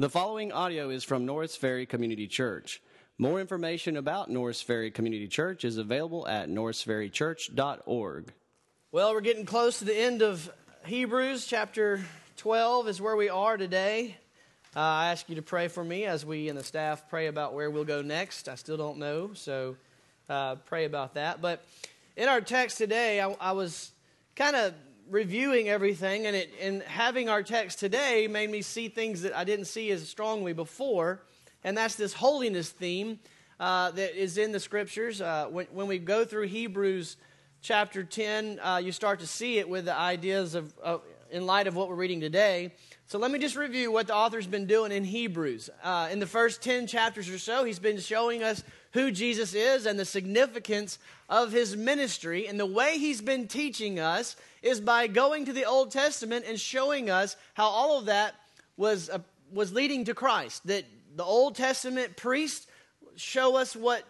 The following audio is from Norris Ferry Community Church. More information about Norris Ferry Community Church is available at norrisferrychurch.org. Well, we're getting close to the end of Hebrews. Chapter 12 is where we are today. Uh, I ask you to pray for me as we and the staff pray about where we'll go next. I still don't know, so uh, pray about that. But in our text today, I, I was kind of reviewing everything, and, it, and having our text today made me see things that I didn't see as strongly before, and that's this holiness theme uh, that is in the scriptures. Uh, when, when, we go through Hebrews chapter 10, uh, you start to see it with the ideas of, of, in light of what we're reading today. So let me just review what the author's been doing in Hebrews. Uh, in the first 10 chapters or so, he's been showing us who Jesus is and the significance of his ministry. And the way he's been teaching us is by going to the Old Testament and showing us how all of that was, uh, was leading to Christ. That the Old Testament priests show us what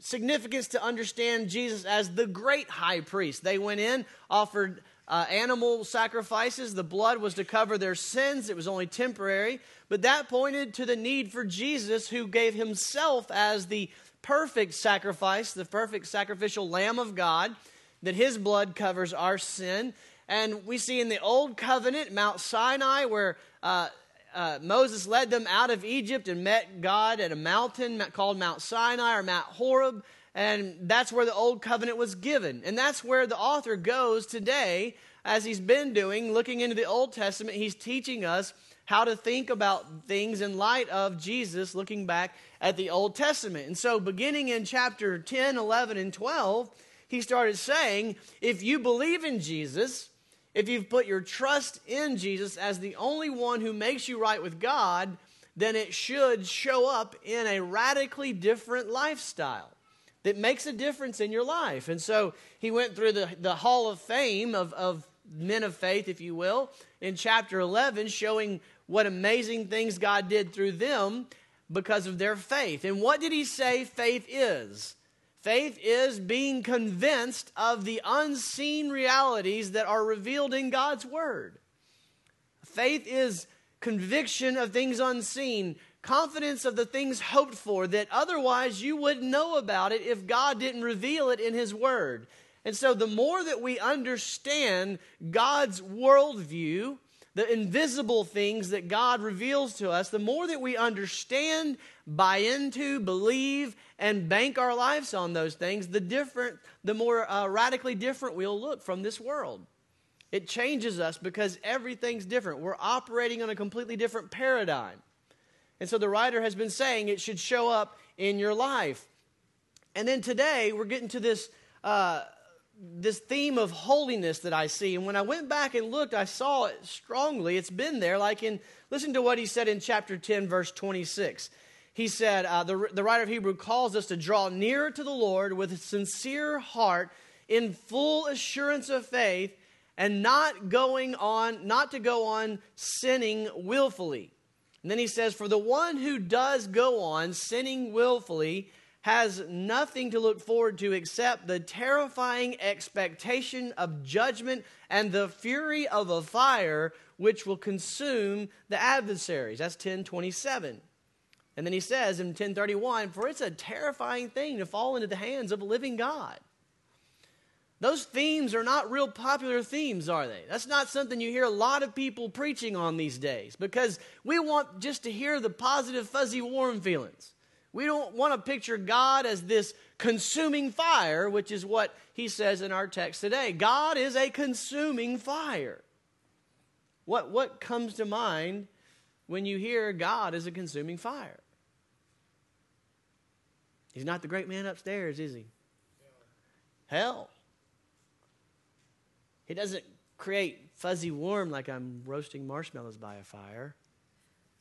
significance to understand Jesus as the great high priest. They went in, offered uh, animal sacrifices. The blood was to cover their sins, it was only temporary. But that pointed to the need for Jesus, who gave himself as the perfect sacrifice, the perfect sacrificial Lamb of God, that his blood covers our sin. And we see in the Old Covenant, Mount Sinai, where uh, uh, Moses led them out of Egypt and met God at a mountain called Mount Sinai or Mount Horeb. And that's where the Old Covenant was given. And that's where the author goes today, as he's been doing, looking into the Old Testament. He's teaching us how to think about things in light of Jesus looking back at the Old Testament. And so, beginning in chapter 10, 11, and 12, he started saying, if you believe in Jesus, if you've put your trust in Jesus as the only one who makes you right with God, then it should show up in a radically different lifestyle that makes a difference in your life. And so he went through the, the hall of fame of, of men of faith, if you will, in chapter 11, showing what amazing things God did through them because of their faith. And what did he say faith is? Faith is being convinced of the unseen realities that are revealed in God's Word. Faith is conviction of things unseen, confidence of the things hoped for that otherwise you wouldn't know about it if God didn't reveal it in His Word. And so, the more that we understand God's worldview, the invisible things that God reveals to us, the more that we understand, buy into, believe, and bank our lives on those things, the different, the more uh, radically different we'll look from this world. It changes us because everything's different. We're operating on a completely different paradigm. And so the writer has been saying it should show up in your life. And then today we're getting to this uh, this theme of holiness that I see. And when I went back and looked, I saw it strongly. It's been there. Like in, listen to what he said in chapter 10, verse 26. He said, uh, the, the writer of Hebrew calls us to draw nearer to the Lord with a sincere heart, in full assurance of faith, and not going on, not to go on sinning willfully. And then he says, For the one who does go on sinning willfully, has nothing to look forward to except the terrifying expectation of judgment and the fury of a fire which will consume the adversaries. That's 1027. And then he says in 1031, For it's a terrifying thing to fall into the hands of a living God. Those themes are not real popular themes, are they? That's not something you hear a lot of people preaching on these days because we want just to hear the positive, fuzzy, warm feelings. We don't want to picture God as this consuming fire, which is what he says in our text today. God is a consuming fire. What, what comes to mind when you hear God is a consuming fire? He's not the great man upstairs, is he? Hell. He doesn't create fuzzy warm like I'm roasting marshmallows by a fire.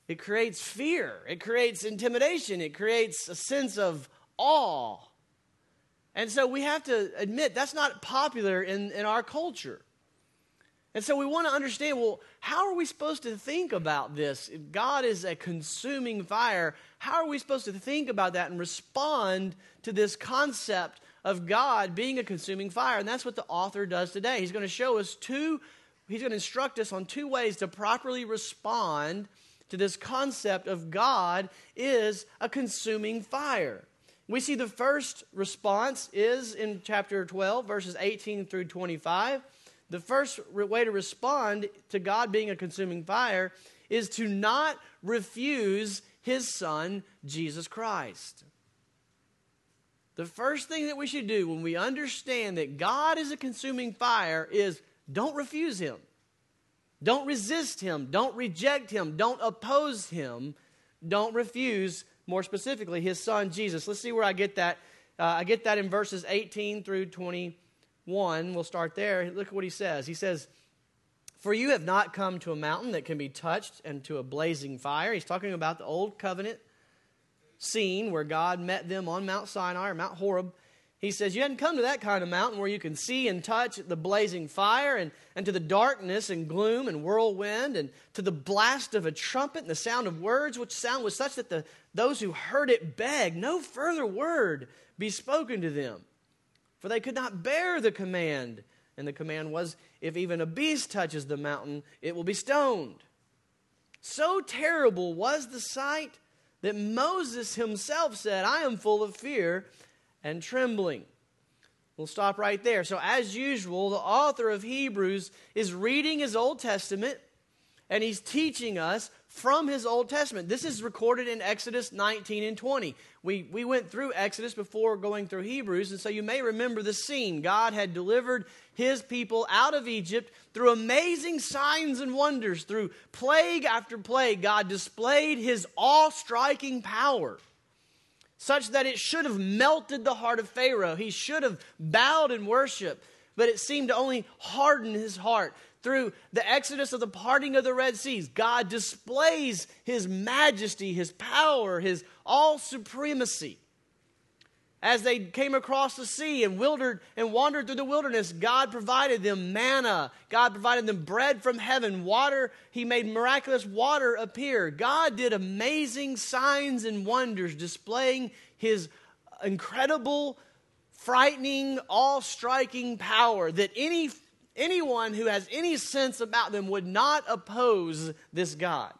It creates fear, it creates intimidation, it creates a sense of awe. And so we have to admit that's not popular in, in our culture. And so we want to understand well, how are we supposed to think about this? If God is a consuming fire, how are we supposed to think about that and respond to this concept of God being a consuming fire? And that's what the author does today. He's going to show us two, he's going to instruct us on two ways to properly respond to this concept of God is a consuming fire. We see the first response is in chapter 12, verses 18 through 25. The first way to respond to God being a consuming fire is to not refuse his son, Jesus Christ. The first thing that we should do when we understand that God is a consuming fire is don't refuse him. Don't resist him. Don't reject him. Don't oppose him. Don't refuse, more specifically, his son Jesus. Let's see where I get that. Uh, I get that in verses 18 through 21. We'll start there. Look at what he says. He says, For you have not come to a mountain that can be touched and to a blazing fire. He's talking about the old covenant scene where God met them on Mount Sinai or Mount Horeb he says, You hadn't come to that kind of mountain where you can see and touch the blazing fire, and, and to the darkness and gloom and whirlwind, and to the blast of a trumpet and the sound of words, which sound was such that the, those who heard it begged, No further word be spoken to them. For they could not bear the command. And the command was, If even a beast touches the mountain, it will be stoned. So terrible was the sight that Moses himself said, I am full of fear and trembling. We'll stop right there. So, as usual, the author of Hebrews is reading his Old Testament and he's teaching us from his Old Testament. This is recorded in Exodus 19 and 20. We, we went through Exodus before going through Hebrews, and so you may remember the scene. God had delivered his people out of Egypt through amazing signs and wonders, through plague after plague. God displayed his awe striking power such that it should have melted the heart of Pharaoh. He should have bowed in worship, but it seemed to only harden his heart. Through the exodus of the parting of the Red Seas, God displays his majesty, his power, his all supremacy. As they came across the sea and wildered and wandered through the wilderness, God provided them manna. God provided them bread from heaven, water. He made miraculous water appear. God did amazing signs and wonders, displaying his incredible, frightening, all striking power that any, anyone who has any sense about them would not oppose this God.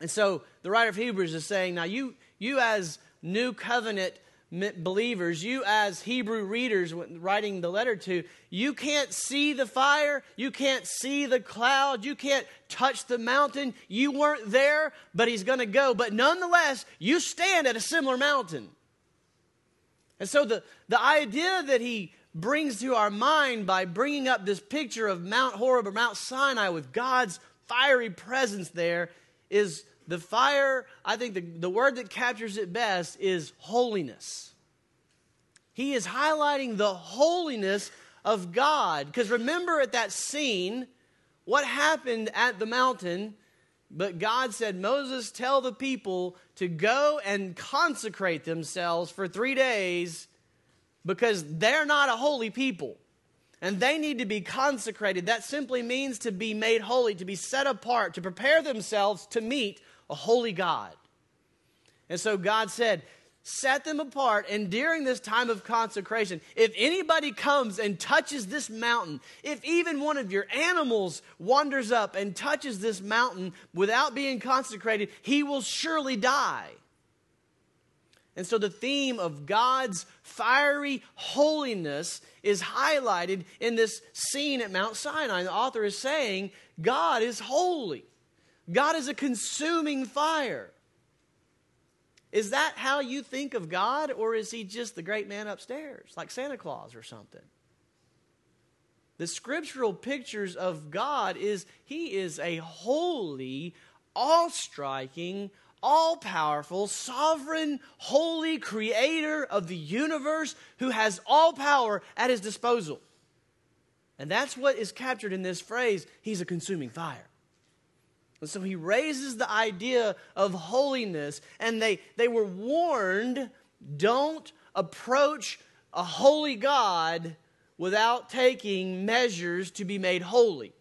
And so the writer of Hebrews is saying, now you, you as new covenant believers, you as Hebrew readers writing the letter to, you can't see the fire, you can't see the cloud, you can't touch the mountain. You weren't there, but he's going to go. But nonetheless, you stand at a similar mountain. And so the, the idea that he brings to our mind by bringing up this picture of Mount Horeb or Mount Sinai with God's fiery presence there is the fire, I think the, the word that captures it best is holiness. He is highlighting the holiness of God. Because remember at that scene, what happened at the mountain? But God said, Moses, tell the people to go and consecrate themselves for three days because they're not a holy people. And they need to be consecrated. That simply means to be made holy, to be set apart, to prepare themselves to meet a holy God. And so God said, set them apart. And during this time of consecration, if anybody comes and touches this mountain, if even one of your animals wanders up and touches this mountain without being consecrated, he will surely die. And so the theme of God's fiery holiness is highlighted in this scene at Mount Sinai. The author is saying, God is holy. God is a consuming fire. Is that how you think of God, or is he just the great man upstairs, like Santa Claus or something? The scriptural pictures of God is he is a holy, all-striking, all-powerful, sovereign, holy creator of the universe who has all power at his disposal. And that's what is captured in this phrase, he's a consuming fire. And so he raises the idea of holiness, and they, they were warned don't approach a holy God without taking measures to be made holy.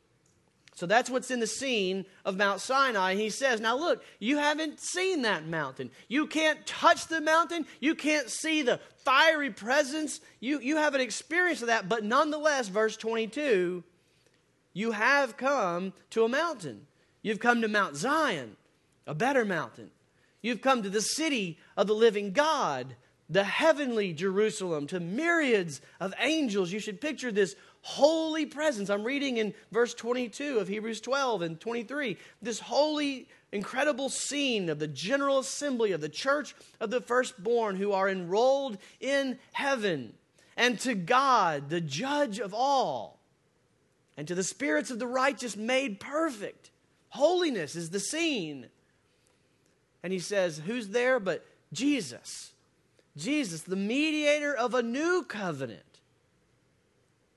So that's what's in the scene of Mount Sinai. He says, Now look, you haven't seen that mountain. You can't touch the mountain. You can't see the fiery presence. You, you haven't experienced that. But nonetheless, verse 22, you have come to a mountain You've come to Mount Zion, a better mountain. You've come to the city of the living God, the heavenly Jerusalem, to myriads of angels. You should picture this holy presence. I'm reading in verse 22 of Hebrews 12 and 23. This holy, incredible scene of the general assembly of the church of the firstborn who are enrolled in heaven. And to God, the judge of all, and to the spirits of the righteous made perfect. Holiness is the scene. And he says, Who's there but Jesus? Jesus, the mediator of a new covenant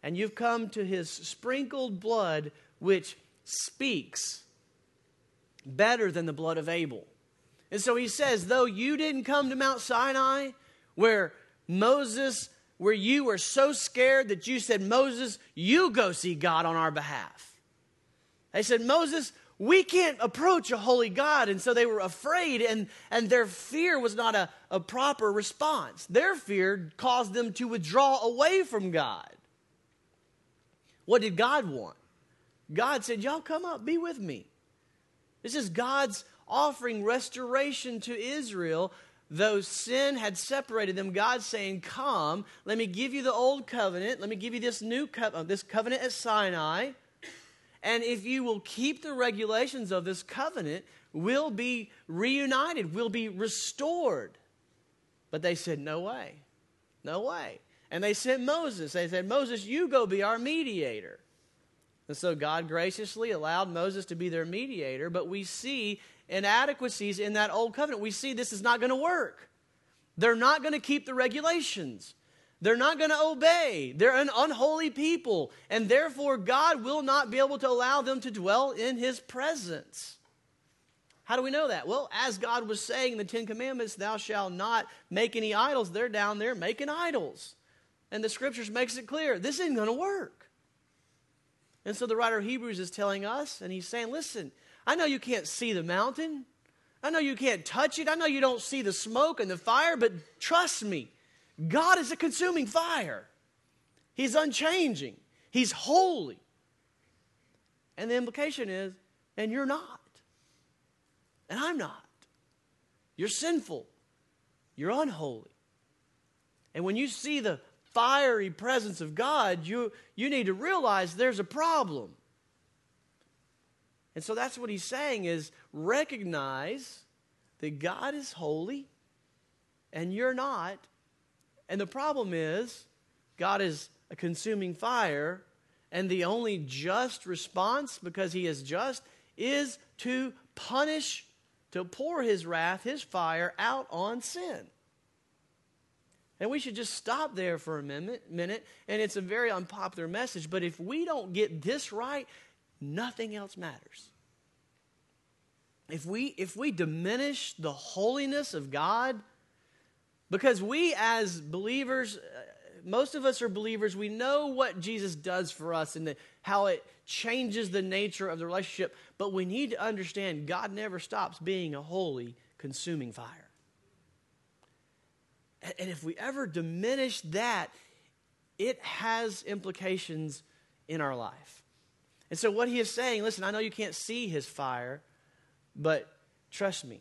and you've come to his sprinkled blood, which speaks better than the blood of Abel. And so he says, though you didn't come to Mount Sinai, where Moses, where you were so scared that you said, Moses, you go see God on our behalf. They said, Moses, we can't approach a holy God. And so they were afraid, and, and their fear was not a, a proper response. Their fear caused them to withdraw away from God. What did God want? God said, Y'all come up, be with me. This is God's offering restoration to Israel. Though sin had separated them, God's saying, Come, let me give you the old covenant. Let me give you this new co- uh, this covenant at Sinai. And if you will keep the regulations of this covenant, we'll be reunited, we'll be restored. But they said, No way. No way. And they sent Moses. They said, Moses, you go be our mediator. And so God graciously allowed Moses to be their mediator, but we see inadequacies in that old covenant. We see this is not going to work. They're not going to keep the regulations. They're not going to obey. They're an unholy people, and therefore God will not be able to allow them to dwell in his presence. How do we know that? Well, as God was saying in the Ten Commandments, thou shalt not make any idols, they're down there making idols. And the scriptures makes it clear this isn't going to work. And so the writer of Hebrews is telling us, and he's saying, listen, I know you can't see the mountain. I know you can't touch it. I know you don't see the smoke and the fire, but trust me, God is a consuming fire. He's unchanging, He's holy. And the implication is, and you're not. And I'm not. You're sinful. You're unholy. And when you see the fiery presence of God, you, you need to realize there's a problem. And so that's what he's saying is recognize that God is holy and you're not. And the problem is God is a consuming fire and the only just response because he is just is to punish to pour his wrath, his fire out on sin. And we should just stop there for a minute. And it's a very unpopular message, but if we don't get this right, nothing else matters. If we if we diminish the holiness of God, because we as believers, uh, most of us are believers, we know what Jesus does for us and the, how it changes the nature of the relationship, but we need to understand God never stops being a holy, consuming fire. And if we ever diminish that, it has implications in our life. And so, what he is saying, listen, I know you can't see his fire, but trust me,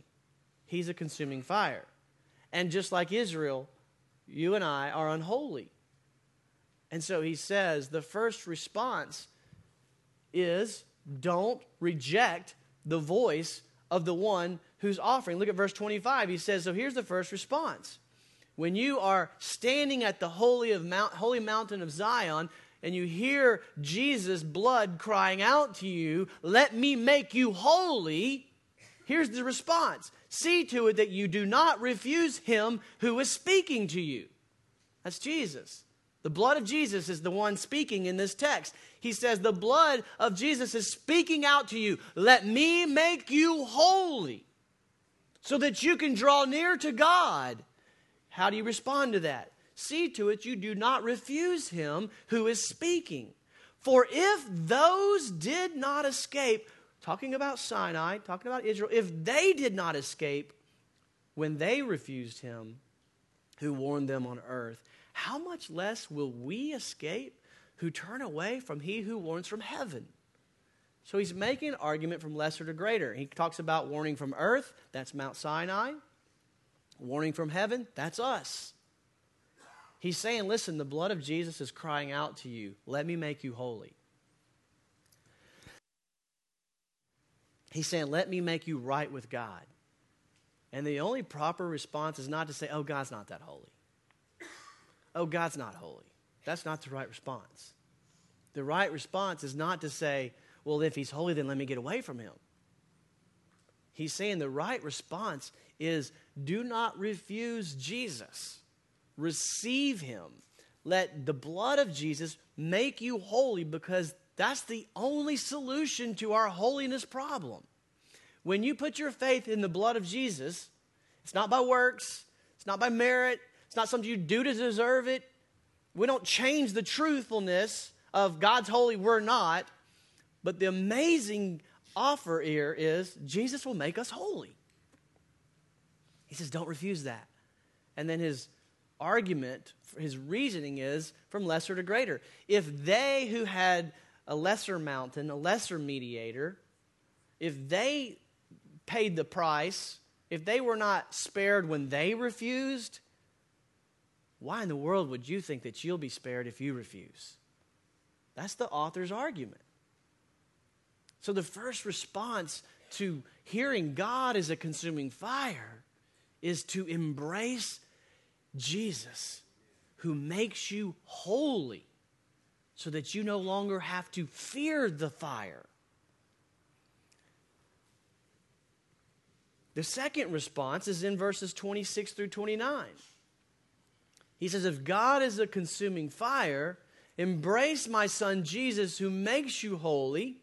he's a consuming fire. And just like Israel, you and I are unholy. And so he says the first response is don't reject the voice of the one who's offering. Look at verse 25. He says, So here's the first response when you are standing at the holy, of Mount, holy mountain of Zion and you hear Jesus' blood crying out to you, Let me make you holy, here's the response See to it that you do not refuse him who is speaking to you. That's Jesus. The blood of Jesus is the one speaking in this text. He says, The blood of Jesus is speaking out to you. Let me make you holy so that you can draw near to God how do you respond to that? See to it you do not refuse him who is speaking. For if those did not escape, talking about Sinai, talking about Israel, if they did not escape when they refused him who warned them on earth, how much less will we escape who turn away from he who warns from heaven? So he's making an argument from lesser to greater. He talks about warning from earth, that's Mount Sinai. Warning from heaven, that's us. He's saying, listen, the blood of Jesus is crying out to you. Let me make you holy. He's saying, let me make you right with God. And the only proper response is not to say, oh, God's not that holy. Oh, God's not holy. That's not the right response. The right response is not to say, well, if he's holy, then let me get away from him. He's saying the right response is do not refuse Jesus receive him. Let the blood of Jesus make you holy because that's the only solution to our holiness problem. When you put your faith in the blood of Jesus, it's not by works, it's not by merit, it's not something you do to deserve it. We don't change the truthfulness of God's holy, we're not. But the amazing offer here is Jesus will make us holy. He says, don't refuse that. And then his argument, his reasoning is from lesser to greater. If they who had a lesser mountain, a lesser mediator, if they paid the price, if they were not spared when they refused, why in the world would you think that you'll be spared if you refuse? That's the author's argument. So the first response to hearing God as a consuming fire is to embrace Jesus, who makes you holy so that you no longer have to fear the fire. The second response is in verses 26 through 29. He says, If God is a consuming fire, embrace my son Jesus, who makes you holy.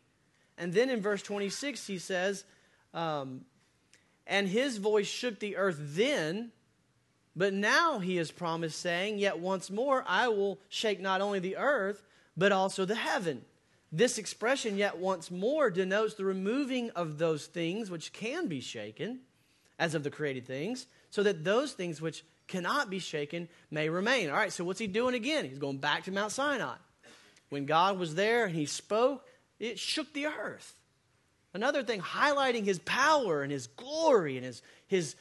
And then in verse 26, he says, um, And his voice shook the earth then but now he has promised, saying, Yet once more I will shake not only the earth, but also the heaven. This expression, yet once more, denotes the removing of those things which can be shaken, as of the created things, so that those things which cannot be shaken may remain. All right, so what's he doing again? He's going back to Mount Sinai. When God was there and he spoke, it shook the earth. Another thing, highlighting his power and his glory and his, his,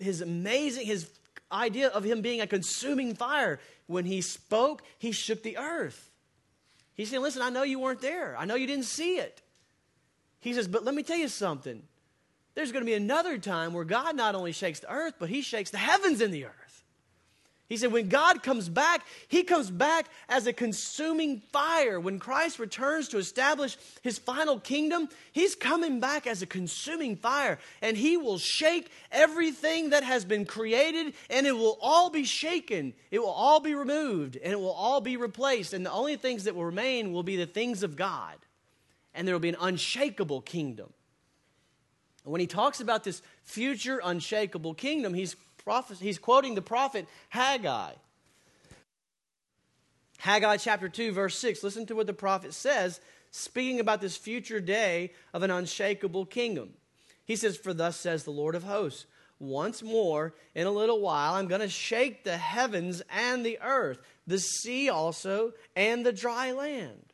his amazing, his idea of him being a consuming fire. When he spoke, he shook the earth. He said, Listen, I know you weren't there. I know you didn't see it. He says, But let me tell you something. There's going to be another time where God not only shakes the earth, but he shakes the heavens and the earth. He said, when God comes back, he comes back as a consuming fire. When Christ returns to establish his final kingdom, he's coming back as a consuming fire. And he will shake everything that has been created, and it will all be shaken. It will all be removed, and it will all be replaced. And the only things that will remain will be the things of God. And there will be an unshakable kingdom. And when he talks about this future unshakable kingdom, he's prophet, he's quoting the prophet Haggai. Haggai chapter 2, verse 6. Listen to what the prophet says, speaking about this future day of an unshakable kingdom. He says, For thus says the Lord of hosts, once more in a little while I'm going to shake the heavens and the earth, the sea also, and the dry land.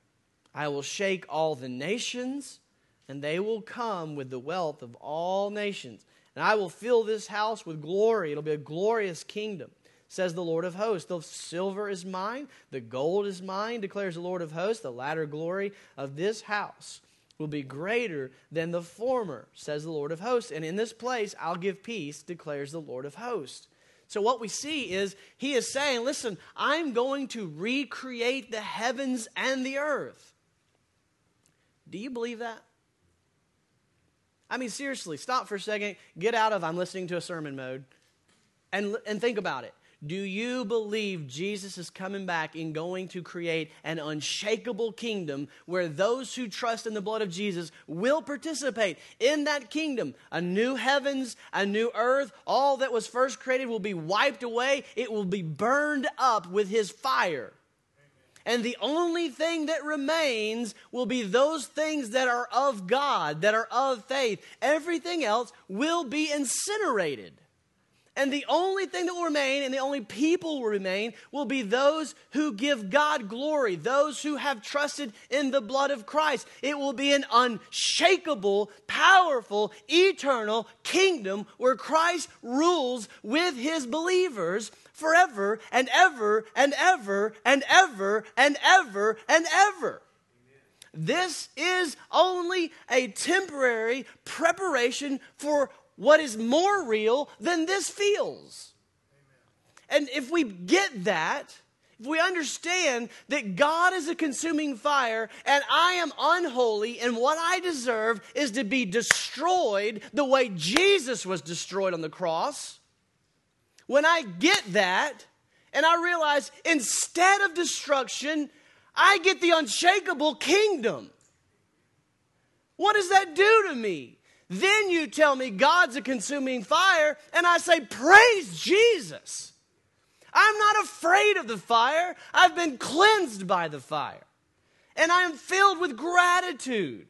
I will shake all the nations, and they will come with the wealth of all nations. And I will fill this house with glory. It'll be a glorious kingdom, says the Lord of hosts. The silver is mine, the gold is mine, declares the Lord of hosts. The latter glory of this house will be greater than the former, says the Lord of hosts. And in this place I'll give peace, declares the Lord of hosts. So, what we see is he is saying, Listen, I'm going to recreate the heavens and the earth. Do you believe that? I mean, seriously, stop for a second, get out of I'm listening to a sermon mode, and, and think about it. Do you believe Jesus is coming back and going to create an unshakable kingdom where those who trust in the blood of Jesus will participate in that kingdom? A new heavens, a new earth, all that was first created will be wiped away, it will be burned up with his fire. And the only thing that remains will be those things that are of God, that are of faith. Everything else will be incinerated. And the only thing that will remain and the only people will remain will be those who give God glory, those who have trusted in the blood of Christ. It will be an unshakable, powerful, eternal kingdom where Christ rules with his believers forever and ever and ever and ever and ever and ever. This is only a temporary preparation for what is more real than this feels. And if we get that, if we understand that God is a consuming fire and I am unholy and what I deserve is to be destroyed the way Jesus was destroyed on the cross, when I get that and I realize instead of destruction, I get the unshakable kingdom. What does that do to me? Then you tell me God's a consuming fire, and I say, Praise Jesus. I'm not afraid of the fire. I've been cleansed by the fire. And I am filled with gratitude.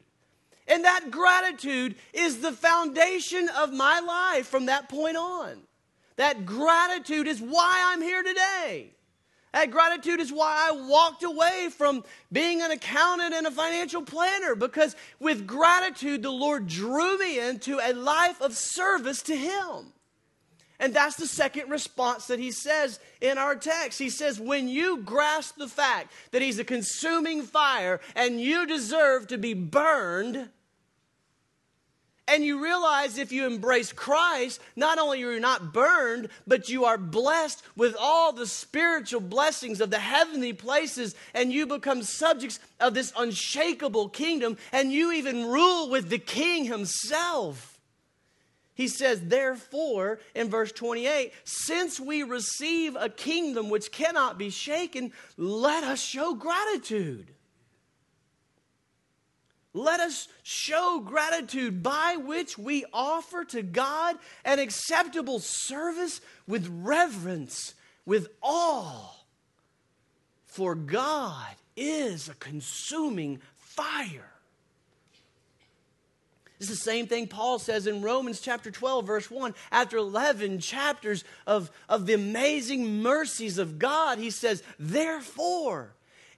And that gratitude is the foundation of my life from that point on. That gratitude is why I'm here today. That gratitude is why I walked away from being an accountant and a financial planner because with gratitude, the Lord drew me into a life of service to Him. And that's the second response that he says in our text. He says, When you grasp the fact that he's a consuming fire and you deserve to be burned, and you realize if you embrace Christ, not only are you not burned, but you are blessed with all the spiritual blessings of the heavenly places, and you become subjects of this unshakable kingdom, and you even rule with the king himself. He says, therefore, in verse 28, since we receive a kingdom which cannot be shaken, let us show gratitude. Let us show gratitude by which we offer to God an acceptable service with reverence, with awe. For God is a consuming fire. It's the same thing Paul says in Romans chapter 12, verse 1. After 11 chapters of, of the amazing mercies of God, he says, Therefore,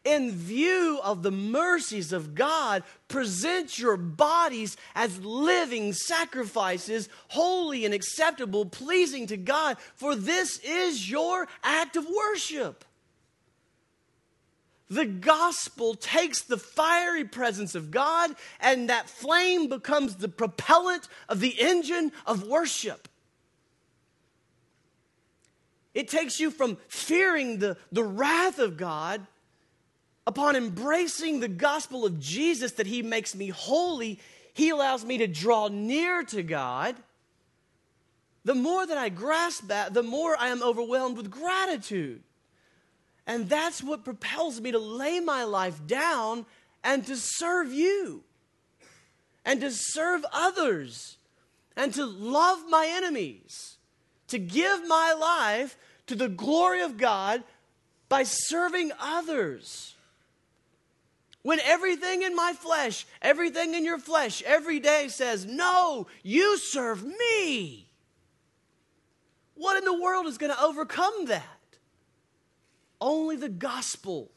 in view of the mercies of God, present your bodies as living sacrifices, holy and acceptable, pleasing to God, for this is your act of worship. The gospel takes the fiery presence of God, and that flame becomes the propellant of the engine of worship. It takes you from fearing the, the wrath of God upon embracing the gospel of Jesus that he makes me holy, he allows me to draw near to God. The more that I grasp that, the more I am overwhelmed with gratitude. And that's what propels me to lay my life down and to serve you and to serve others and to love my enemies, to give my life to the glory of God by serving others. When everything in my flesh, everything in your flesh, every day says, No, you serve me. What in the world is going to overcome that? Only the gospel.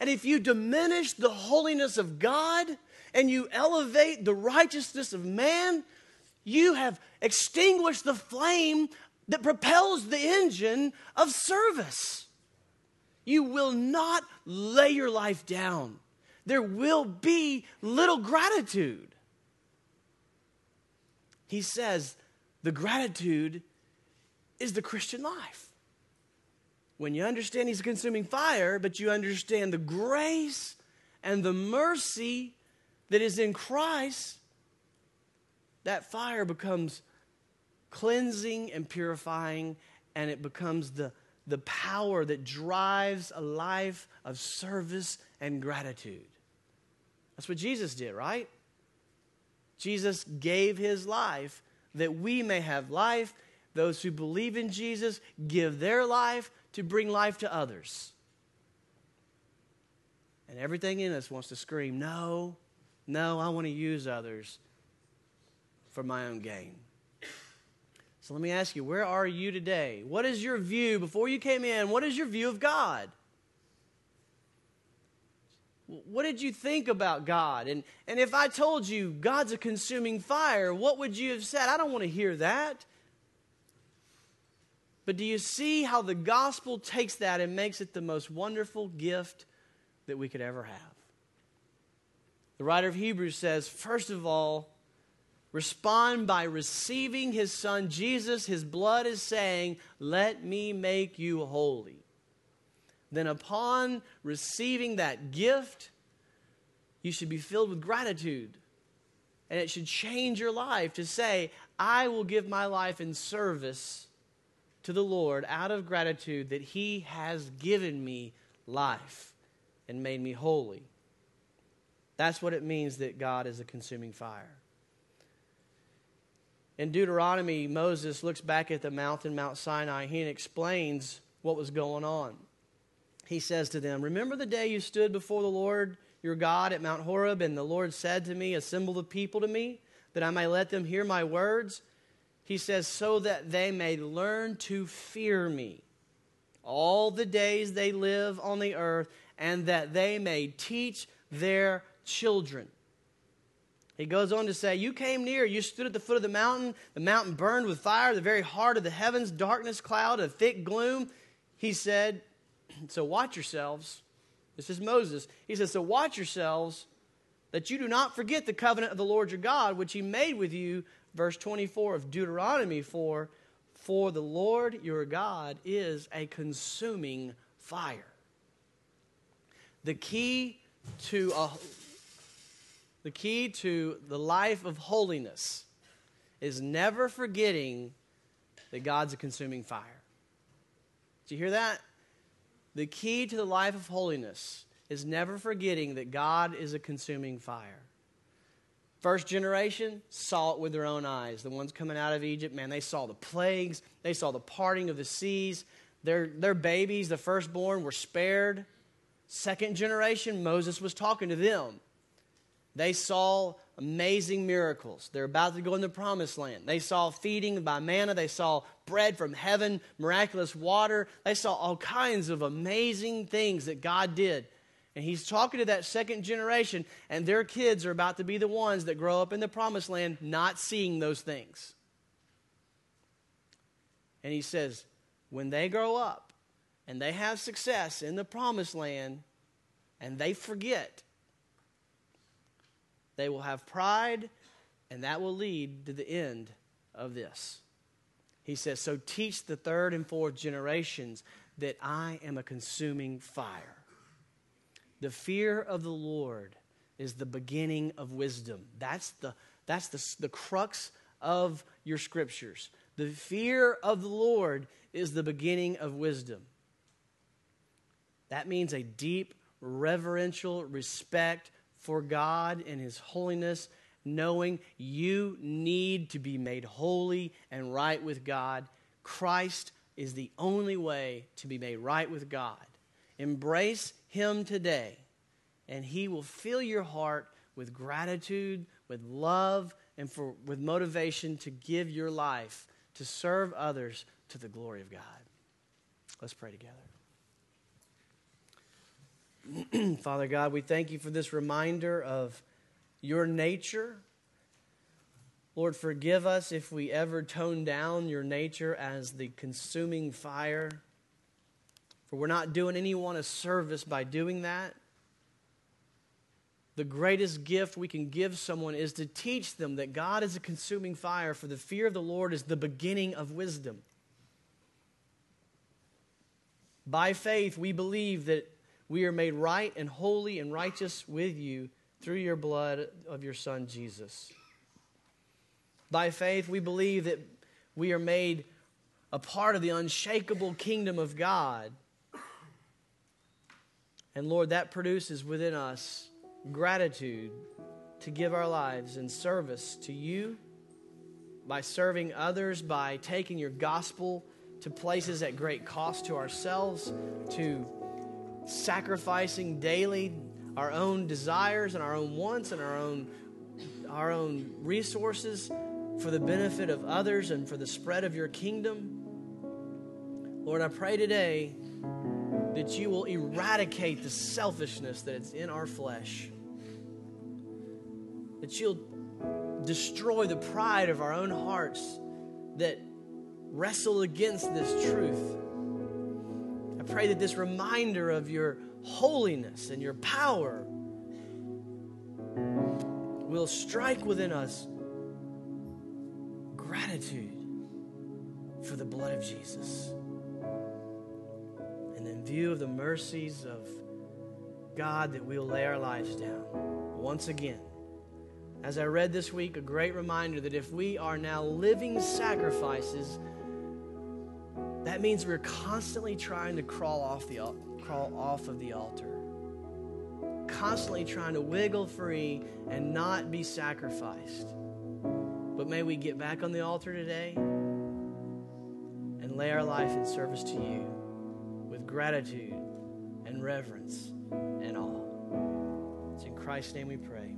And if you diminish the holiness of God and you elevate the righteousness of man, you have extinguished the flame that propels the engine of service. You will not lay your life down. There will be little gratitude. He says the gratitude is the Christian life. When you understand He's consuming fire, but you understand the grace and the mercy that is in Christ, that fire becomes cleansing and purifying, and it becomes the the power that drives a life of service and gratitude. That's what Jesus did, right? Jesus gave his life that we may have life. Those who believe in Jesus give their life to bring life to others. And everything in us wants to scream, No, no, I want to use others for my own gain. So let me ask you, where are you today? What is your view, before you came in, what is your view of God? What did you think about God? And, and if I told you God's a consuming fire, what would you have said? I don't want to hear that. But do you see how the gospel takes that and makes it the most wonderful gift that we could ever have? The writer of Hebrews says, first of all, respond by receiving his son Jesus. His blood is saying, Let me make you holy then upon receiving that gift, you should be filled with gratitude. And it should change your life to say, I will give my life in service to the Lord out of gratitude that He has given me life and made me holy. That's what it means that God is a consuming fire. In Deuteronomy, Moses looks back at the mountain, Mount Sinai, he explains what was going on he says to them, Remember the day you stood before the Lord your God at Mount Horeb, and the Lord said to me, Assemble the people to me, that I may let them hear my words? He says, So that they may learn to fear me all the days they live on the earth, and that they may teach their children. He goes on to say, You came near, you stood at the foot of the mountain. The mountain burned with fire, the very heart of the heavens, darkness, cloud, a thick gloom. He said, so watch yourselves. This is Moses. He says, So watch yourselves that you do not forget the covenant of the Lord your God, which he made with you. Verse 24 of Deuteronomy 4 For the Lord your God is a consuming fire. The key to a, the key to the life of holiness is never forgetting that God's a consuming fire. Do you hear that? The key to the life of holiness is never forgetting that God is a consuming fire. First generation saw it with their own eyes. The ones coming out of Egypt, man, they saw the plagues, they saw the parting of the seas. Their, their babies, the firstborn, were spared. Second generation, Moses was talking to them. They saw amazing miracles. They're about to go in the promised land. They saw feeding by manna. They saw bread from heaven, miraculous water. They saw all kinds of amazing things that God did. And he's talking to that second generation, and their kids are about to be the ones that grow up in the promised land not seeing those things. And he says, when they grow up and they have success in the promised land and they forget they will have pride, and that will lead to the end of this. He says, So teach the third and fourth generations that I am a consuming fire. The fear of the Lord is the beginning of wisdom. That's the, that's the, the crux of your scriptures. The fear of the Lord is the beginning of wisdom. That means a deep, reverential respect for God and His holiness, knowing you need to be made holy and right with God. Christ is the only way to be made right with God. Embrace Him today, and He will fill your heart with gratitude, with love, and for, with motivation to give your life to serve others to the glory of God. Let's pray together. Father God, we thank you for this reminder of your nature. Lord, forgive us if we ever tone down your nature as the consuming fire. For we're not doing anyone a service by doing that. The greatest gift we can give someone is to teach them that God is a consuming fire, for the fear of the Lord is the beginning of wisdom. By faith, we believe that we are made right and holy and righteous with you through your blood of your Son, Jesus. By faith, we believe that we are made a part of the unshakable kingdom of God. And Lord, that produces within us gratitude to give our lives in service to you, by serving others, by taking your gospel to places at great cost to ourselves, to sacrificing daily our own desires and our own wants and our own our own resources for the benefit of others and for the spread of your kingdom. Lord, I pray today that you will eradicate the selfishness that is in our flesh, that you'll destroy the pride of our own hearts that wrestle against this truth. Pray that this reminder of your holiness and your power will strike within us gratitude for the blood of Jesus. And in view of the mercies of God, that we'll lay our lives down once again. As I read this week, a great reminder that if we are now living sacrifices, that means we're constantly trying to crawl off the crawl off of the altar. Constantly trying to wiggle free and not be sacrificed. But may we get back on the altar today and lay our life in service to you with gratitude and reverence and awe. It's in Christ's name we pray.